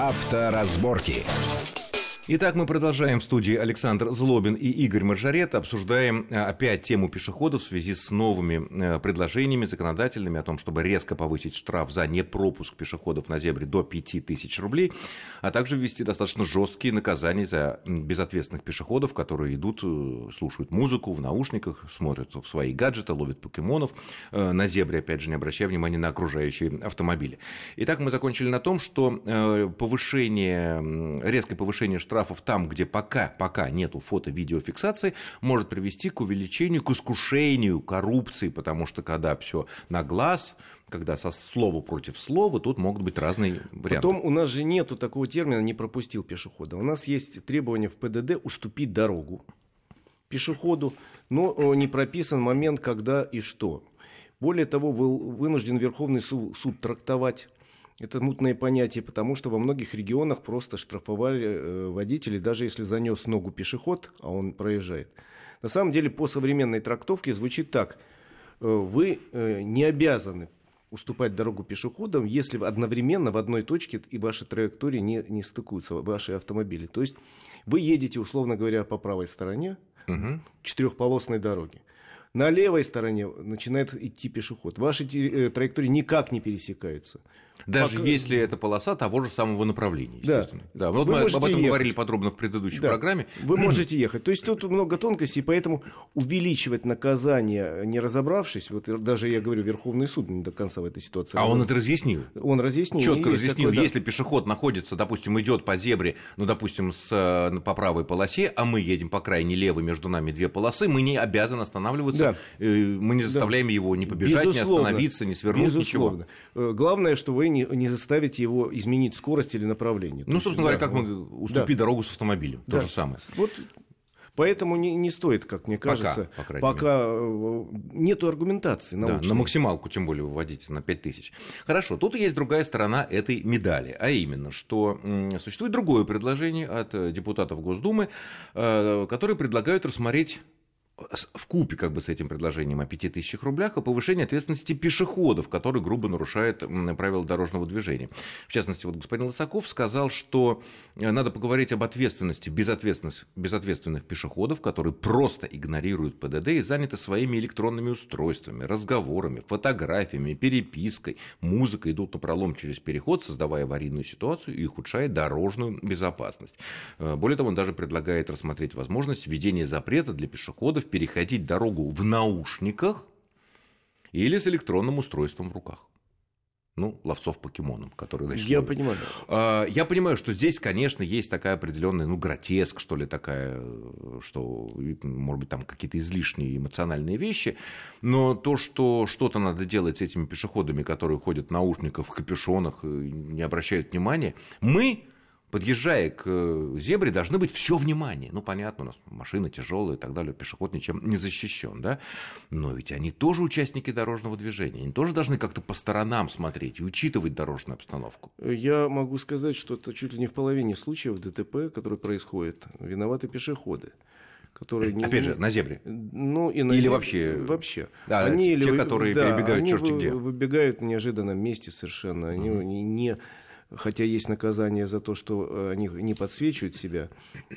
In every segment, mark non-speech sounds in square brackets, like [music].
Авторазборки. Итак, мы продолжаем в студии Александр Злобин и Игорь Маржарет. Обсуждаем э, опять тему пешеходов в связи с новыми э, предложениями законодательными о том, чтобы резко повысить штраф за непропуск пешеходов на зебре до 5000 рублей, а также ввести достаточно жесткие наказания за безответственных пешеходов, которые идут, э, слушают музыку в наушниках, смотрят в свои гаджеты, ловят покемонов на зебре, опять же, не обращая внимания на окружающие автомобили. Итак, мы закончили на том, что повышение, резкое повышение штрафа штрафов там, где пока, пока нету фото-видеофиксации, может привести к увеличению, к искушению коррупции, потому что когда все на глаз, когда со слова против слова, тут могут быть разные варианты. Потом у нас же нету такого термина «не пропустил пешехода». У нас есть требование в ПДД уступить дорогу пешеходу, но не прописан момент, когда и что. Более того, был вынужден Верховный суд трактовать это мутное понятие, потому что во многих регионах просто штрафовали э, водителей, даже если занес ногу пешеход, а он проезжает. На самом деле, по современной трактовке звучит так. Э, вы э, не обязаны уступать дорогу пешеходам, если одновременно в одной точке и ваши траектории не, не стыкуются, ваши автомобили. То есть вы едете, условно говоря, по правой стороне угу. четырехполосной дороги на левой стороне начинает идти пешеход. Ваши траектории никак не пересекаются. Даже Пока... если это полоса того же самого направления, естественно. Да. да. Вот Вы мы об этом ехать. говорили подробно в предыдущей да. программе. Вы можете ехать. То есть тут много тонкостей, поэтому увеличивать наказание, не разобравшись, вот даже я говорю, Верховный суд не до конца в этой ситуации. А он это разъяснил? Он разъяснил. Четко разъяснил. Такой, да. Если пешеход находится, допустим, идет по зебре, ну, допустим, с, э, по правой полосе, а мы едем по крайней левой, между нами две полосы, мы не обязаны останавливаться да. Э, мы не заставляем да. его не побежать, Безусловно. не остановиться, не свернуть, Безусловно. ничего. Э, главное, что вы не, не заставите его изменить скорость или направление. Ну, собственно говоря, как мы уступи да. дорогу с автомобилем, да. то же самое. Вот Поэтому не, не стоит, как мне кажется, пока, по пока мере. Э, нету аргументации научной. Да, на максималку тем более выводить, на 5000. Хорошо, тут есть другая сторона этой медали, а именно, что существует другое предложение от депутатов Госдумы, э, которые предлагают рассмотреть в купе как бы с этим предложением о 5000 рублях о повышении ответственности пешеходов, которые грубо нарушают правила дорожного движения. В частности, вот господин Лысаков сказал, что э, надо поговорить об ответственности безответственных, безответственных пешеходов, которые просто игнорируют ПДД и заняты своими электронными устройствами, разговорами, фотографиями, перепиской, музыкой, идут на пролом через переход, создавая аварийную ситуацию и ухудшая дорожную безопасность. Э, более того, он даже предлагает рассмотреть возможность введения запрета для пешеходов переходить дорогу в наушниках или с электронным устройством в руках. Ну, ловцов покемоном, которые значит, Я ловят. понимаю. А, я понимаю, что здесь, конечно, есть такая определенная, ну, гротеск, что ли, такая, что, может быть, там какие-то излишние эмоциональные вещи, но то, что что-то надо делать с этими пешеходами, которые ходят в наушниках, в капюшонах, не обращают внимания, мы подъезжая к э, зебре, должны быть все внимание. Ну, понятно, у нас машины тяжелые и так далее, пешеход ничем не защищен, да? Но ведь они тоже участники дорожного движения, они тоже должны как-то по сторонам смотреть и учитывать дорожную обстановку. Я могу сказать, что это чуть ли не в половине случаев ДТП, которые происходят, виноваты пешеходы которые не... Опять же, на зебре. Ну, и на или зебре. вообще... Вообще. Да, они те, или... которые да, перебегают черти где. выбегают в неожиданном месте совершенно. Они угу. не хотя есть наказание за то, что э, они не подсвечивают себя.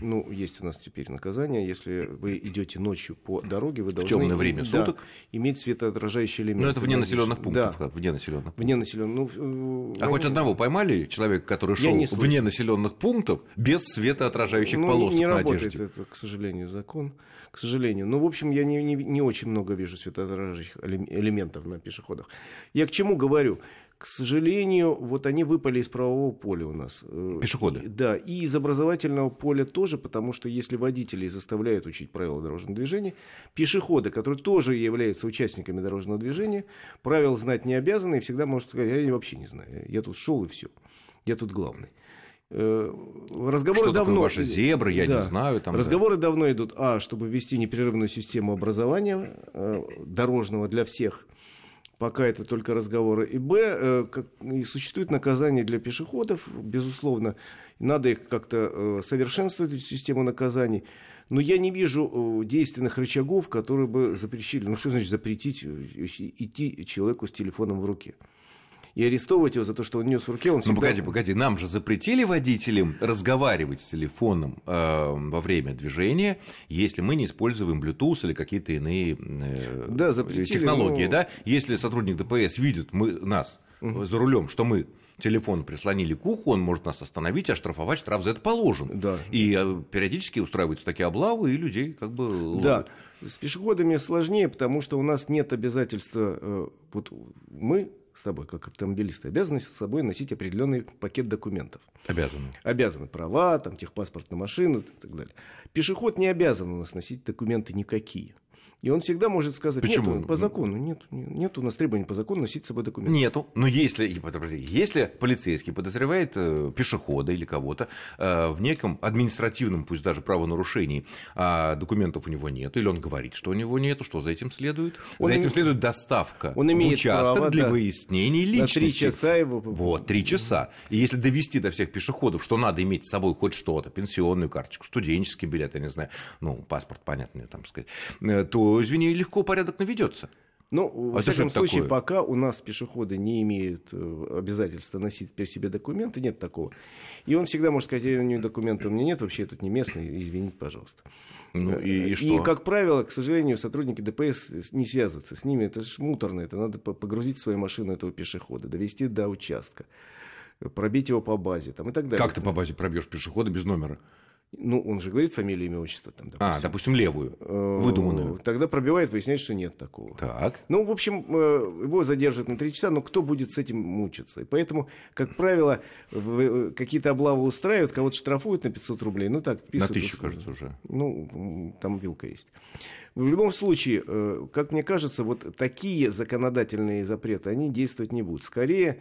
Ну, есть у нас теперь наказание, если вы идете ночью по дороге, вы должны... В темное время да, суток? Иметь светоотражающий элемент. Но это вне населенных пунктов. Да. Вне населенных. Вне населенных. Ну, а ну, хоть одного поймали человека, который шел вне населенных пунктов без светоотражающих ну, полосок не на работает одежде? это, к сожалению, закон. К сожалению. Ну, в общем, я не, не, не очень много вижу светоотражающих элементов на пешеходах. Я к чему говорю? К сожалению, вот они выпали из правового поля у нас. Э, Пешеходы. Да, и из образовательного поля тоже, потому что если водители заставляют учить правила дорожного движения, пешеходы, которые тоже являются участниками дорожного движения, правил знать не обязаны, и всегда может сказать, я вообще не знаю, я тут шел и все, я тут главный. Э, разговоры Что давно... ваши зебры, я да. не знаю. Там, Разговоры да. давно идут, а, чтобы ввести непрерывную систему образования э, дорожного для всех – пока это только разговоры. И Б, э, как, и существует наказание для пешеходов, безусловно, надо их как-то э, совершенствовать, эту систему наказаний. Но я не вижу э, действенных рычагов, которые бы запрещили. Ну, что значит запретить идти человеку с телефоном в руке? И арестовывать его за то, что он нес в руке, он ну, всегда... Ну, погоди, погоди, нам же запретили водителям разговаривать с телефоном э, во время движения, если мы не используем Bluetooth или какие-то иные э, да, технологии, но... да? Если сотрудник ДПС видит мы, нас угу. за рулем, что мы телефон прислонили к уху, он может нас остановить, оштрафовать, штраф за это положен. Да. И э, периодически устраиваются такие облавы, и людей как бы ловят. Да. С пешеходами сложнее, потому что у нас нет обязательства, э, вот мы с тобой, как автомобилисты, обязаны с собой носить определенный пакет документов. Обязаны. Обязаны права, там, техпаспорт на машину и так далее. Пешеход не обязан у нас носить документы никакие. И он всегда может сказать, Почему? нет, по закону, нет, нет у нас требований по закону носить с собой документы. Нету. Но если, если полицейский подозревает э, пешехода или кого-то э, в неком административном, пусть даже правонарушении, а документов у него нет, или он говорит, что у него нет, что за этим следует? Он за этим им... следует доставка он имеет в участок право, для да. выяснений личности. На три часа его... Вот, три часа. И если довести до всех пешеходов, что надо иметь с собой хоть что-то, пенсионную карточку, студенческий билет, я не знаю, ну, паспорт, понятно, там сказать, э, то извини, легко порядок наведется. Ну, во а всяком случае, такое? пока у нас пешеходы не имеют э, обязательства носить при себе документы, нет такого. И он всегда может сказать, у него документа у меня нет, вообще тут не местный, извините, пожалуйста. Ну, и, и, что? и, как правило, к сожалению, сотрудники ДПС не связываются с ними. Это же муторно. Это надо погрузить в свою машину этого пешехода, довести до участка, пробить его по базе там, и так далее. Как ты по базе пробьешь пешехода без номера? Ну, он же говорит фамилию, имя, отчество. Там, допустим. А, допустим, левую, э, выдуманную. Тогда пробивает, выясняет, что нет такого. Так. Ну, в общем, э, его задержат на три часа, но кто будет с этим мучиться? И поэтому, как правило, э, какие-то облавы устраивают, кого-то штрафуют на 500 рублей, ну так, На тысячу, кажется, уже. Ну, там вилка есть. В любом случае, как мне кажется, вот такие законодательные запреты, они действовать не будут. Скорее,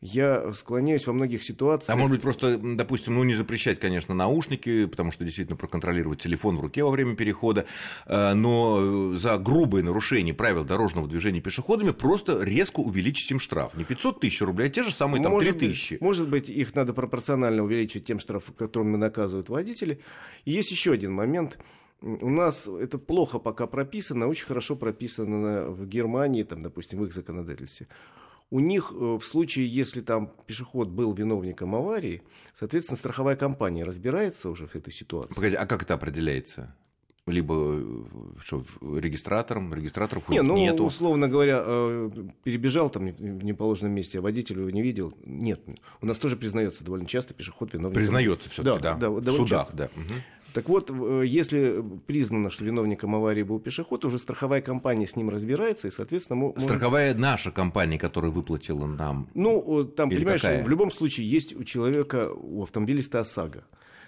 я склоняюсь во многих ситуациях. А может быть, просто, допустим, ну не запрещать, конечно, наушники, потому что действительно проконтролировать телефон в руке во время перехода, э, но за грубое нарушение правил дорожного движения пешеходами просто резко увеличить им штраф. Не 500 тысяч рублей, а те же самые там, 3 тысячи. Может быть, их надо пропорционально увеличить тем штрафом, которым наказывают водители. И есть еще один момент. У нас это плохо пока прописано, очень хорошо прописано в Германии, там, допустим, в их законодательстве у них э, в случае, если там пешеход был виновником аварии, соответственно, страховая компания разбирается уже в этой ситуации. Погоди, а как это определяется? либо э, что, регистратором, регистраторов не, ну, нету. условно говоря, э, перебежал там в неположенном месте, а водитель его не видел. Нет, у нас тоже признается довольно часто пешеход виновник. Признается все-таки, да, да, да, в судах, часто. да. Угу. Так вот, э, если признано, что виновником аварии был пешеход, уже страховая компания с ним разбирается, и, соответственно... Может... Страховая наша компания, которая выплатила нам? Ну, там, Или понимаешь, какая? в любом случае есть у человека, у автомобилиста ОСАГО.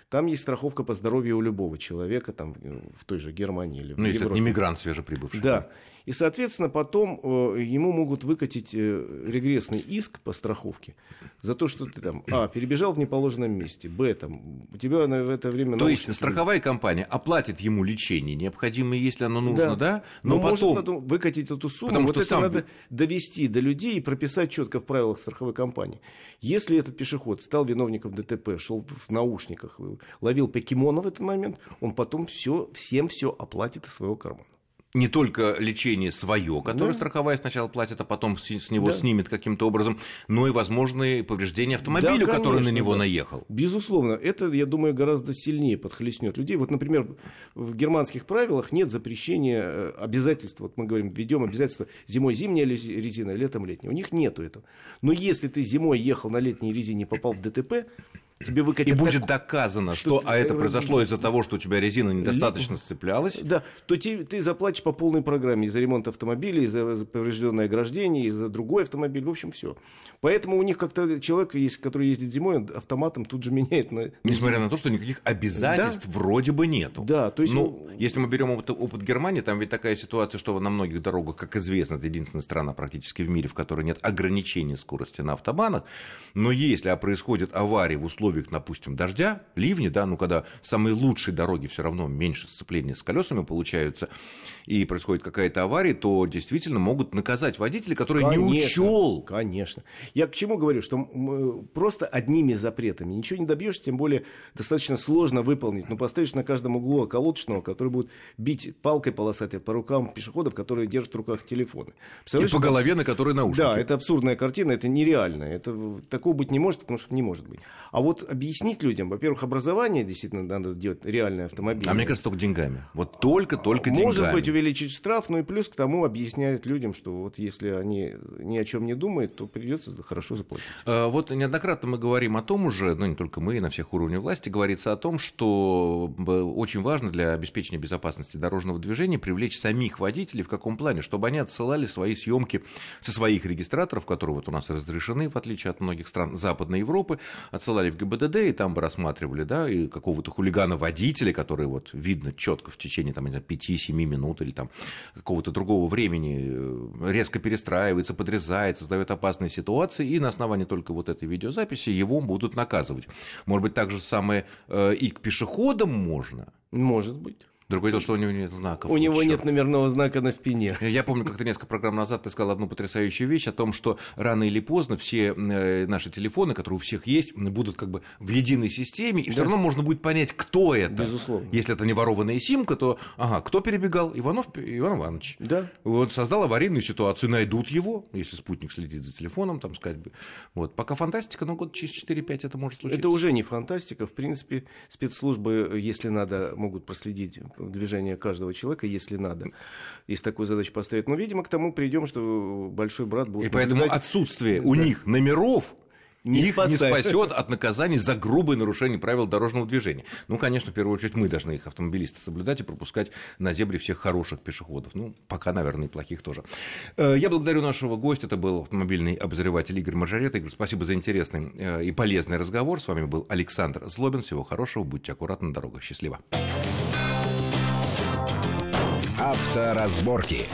Там есть страховка по здоровью у любого человека, там, в той же Германии или в Ну, если это не мигрант свежеприбывший. Да. И, соответственно, потом э, ему могут выкатить э, регрессный иск по страховке за то, что ты там, а, перебежал в неположенном месте, б, там, у тебя на, в это время... То есть страховая компания оплатит ему лечение необходимое, если оно нужно, да? да? Но, Но потом... может потом выкатить эту сумму. Потому вот что это сам... надо довести до людей и прописать четко в правилах страховой компании. Если этот пешеход стал виновником ДТП, шел в наушниках, ловил покемона в этот момент, он потом все, всем все оплатит из своего кармана не только лечение свое, которое да. страховая сначала платит, а потом с, него да. снимет каким-то образом, но и возможные повреждения автомобилю, да, конечно, который на него да. наехал. Безусловно, это, я думаю, гораздо сильнее подхлестнет людей. Вот, например, в германских правилах нет запрещения э, обязательства, вот мы говорим, введем обязательство зимой зимняя резина, летом летняя. У них нету этого. Но если ты зимой ехал на летней резине и попал в ДТП, тебе выкатят... И будет так... доказано, что, что а это произошло из-за того, что у тебя резина недостаточно сцеплялась. Да, то ты, ты заплатишь по полной программе и за ремонт автомобиля, и за поврежденное ограждение, и за другой автомобиль, в общем, все. Поэтому у них как-то человек, есть, который ездит зимой, автоматом тут же [laughs] меняет. На... Несмотря на то, что никаких обязательств да? вроде бы нету. Да, то есть... Ну, если мы берем опыт, опыт Германии, там ведь такая ситуация, что на многих дорогах, как известно, это единственная страна практически в мире, в которой нет ограничения скорости на автобанах, но если а происходит авария в условиях условиях, допустим, дождя, ливни, да, ну, когда самые лучшие дороги все равно меньше сцепления с колесами получаются, и происходит какая-то авария, то действительно могут наказать водителя, который конечно, не учел. Конечно. Я к чему говорю, что просто одними запретами ничего не добьешься, тем более достаточно сложно выполнить. Ну, поставишь на каждом углу околоточного, который будет бить палкой полосатой по рукам пешеходов, которые держат в руках телефоны. И по голове, на которой наушники. Да, это абсурдная картина, это нереально. Это, такого быть не может, потому что не может быть. А вот объяснить людям, во-первых, образование действительно надо делать реальное автомобиль. А мне кажется, только деньгами. Вот только-только деньгами. Может быть, увеличить штраф, ну и плюс к тому объясняют людям, что вот если они ни о чем не думают, то придется хорошо заплатить. А, вот неоднократно мы говорим о том уже, ну не только мы, на всех уровнях власти говорится о том, что очень важно для обеспечения безопасности дорожного движения привлечь самих водителей в каком плане, чтобы они отсылали свои съемки со своих регистраторов, которые вот у нас разрешены, в отличие от многих стран Западной Европы, отсылали в ГИБДД и там бы рассматривали, да, и какого-то хулигана-водителя, который вот видно четко в течение там 5-7 минут или там какого-то другого времени э, резко перестраивается, подрезает, создает опасные ситуации, и на основании только вот этой видеозаписи его будут наказывать. Может быть, так же самое э, и к пешеходам можно? Может быть. Другое дело, что у него нет знаков. У него нет номерного знака на спине. Я помню, как-то несколько программ назад ты сказал одну потрясающую вещь о том, что рано или поздно все э, наши телефоны, которые у всех есть, будут как бы в единой системе, и да. все равно можно будет понять, кто это. Безусловно. Если это не ворованная симка, то, ага, кто перебегал? Иванов Иван Иванович. Да. Вот создал аварийную ситуацию, найдут его, если спутник следит за телефоном, там сказать. Вот. Пока фантастика, но год через 4-5 это может случиться. Это уже не фантастика. В принципе, спецслужбы, если надо, могут проследить движение каждого человека, если надо. Если такую задачу поставить. Но, видимо, к тому придем, что большой брат будет... И поэтому отсутствие у них номеров не их спасает. не спасет от наказаний за грубое нарушение правил дорожного движения. Ну, конечно, в первую очередь мы должны их, автомобилисты, соблюдать и пропускать на зебре всех хороших пешеходов. Ну, пока, наверное, и плохих тоже. Э, я благодарю нашего гостя. Это был автомобильный обозреватель Игорь Маржарет. Игорь, спасибо за интересный э, и полезный разговор. С вами был Александр Злобин. Всего хорошего. Будьте аккуратны на дорогах. Счастливо. Авторазборки.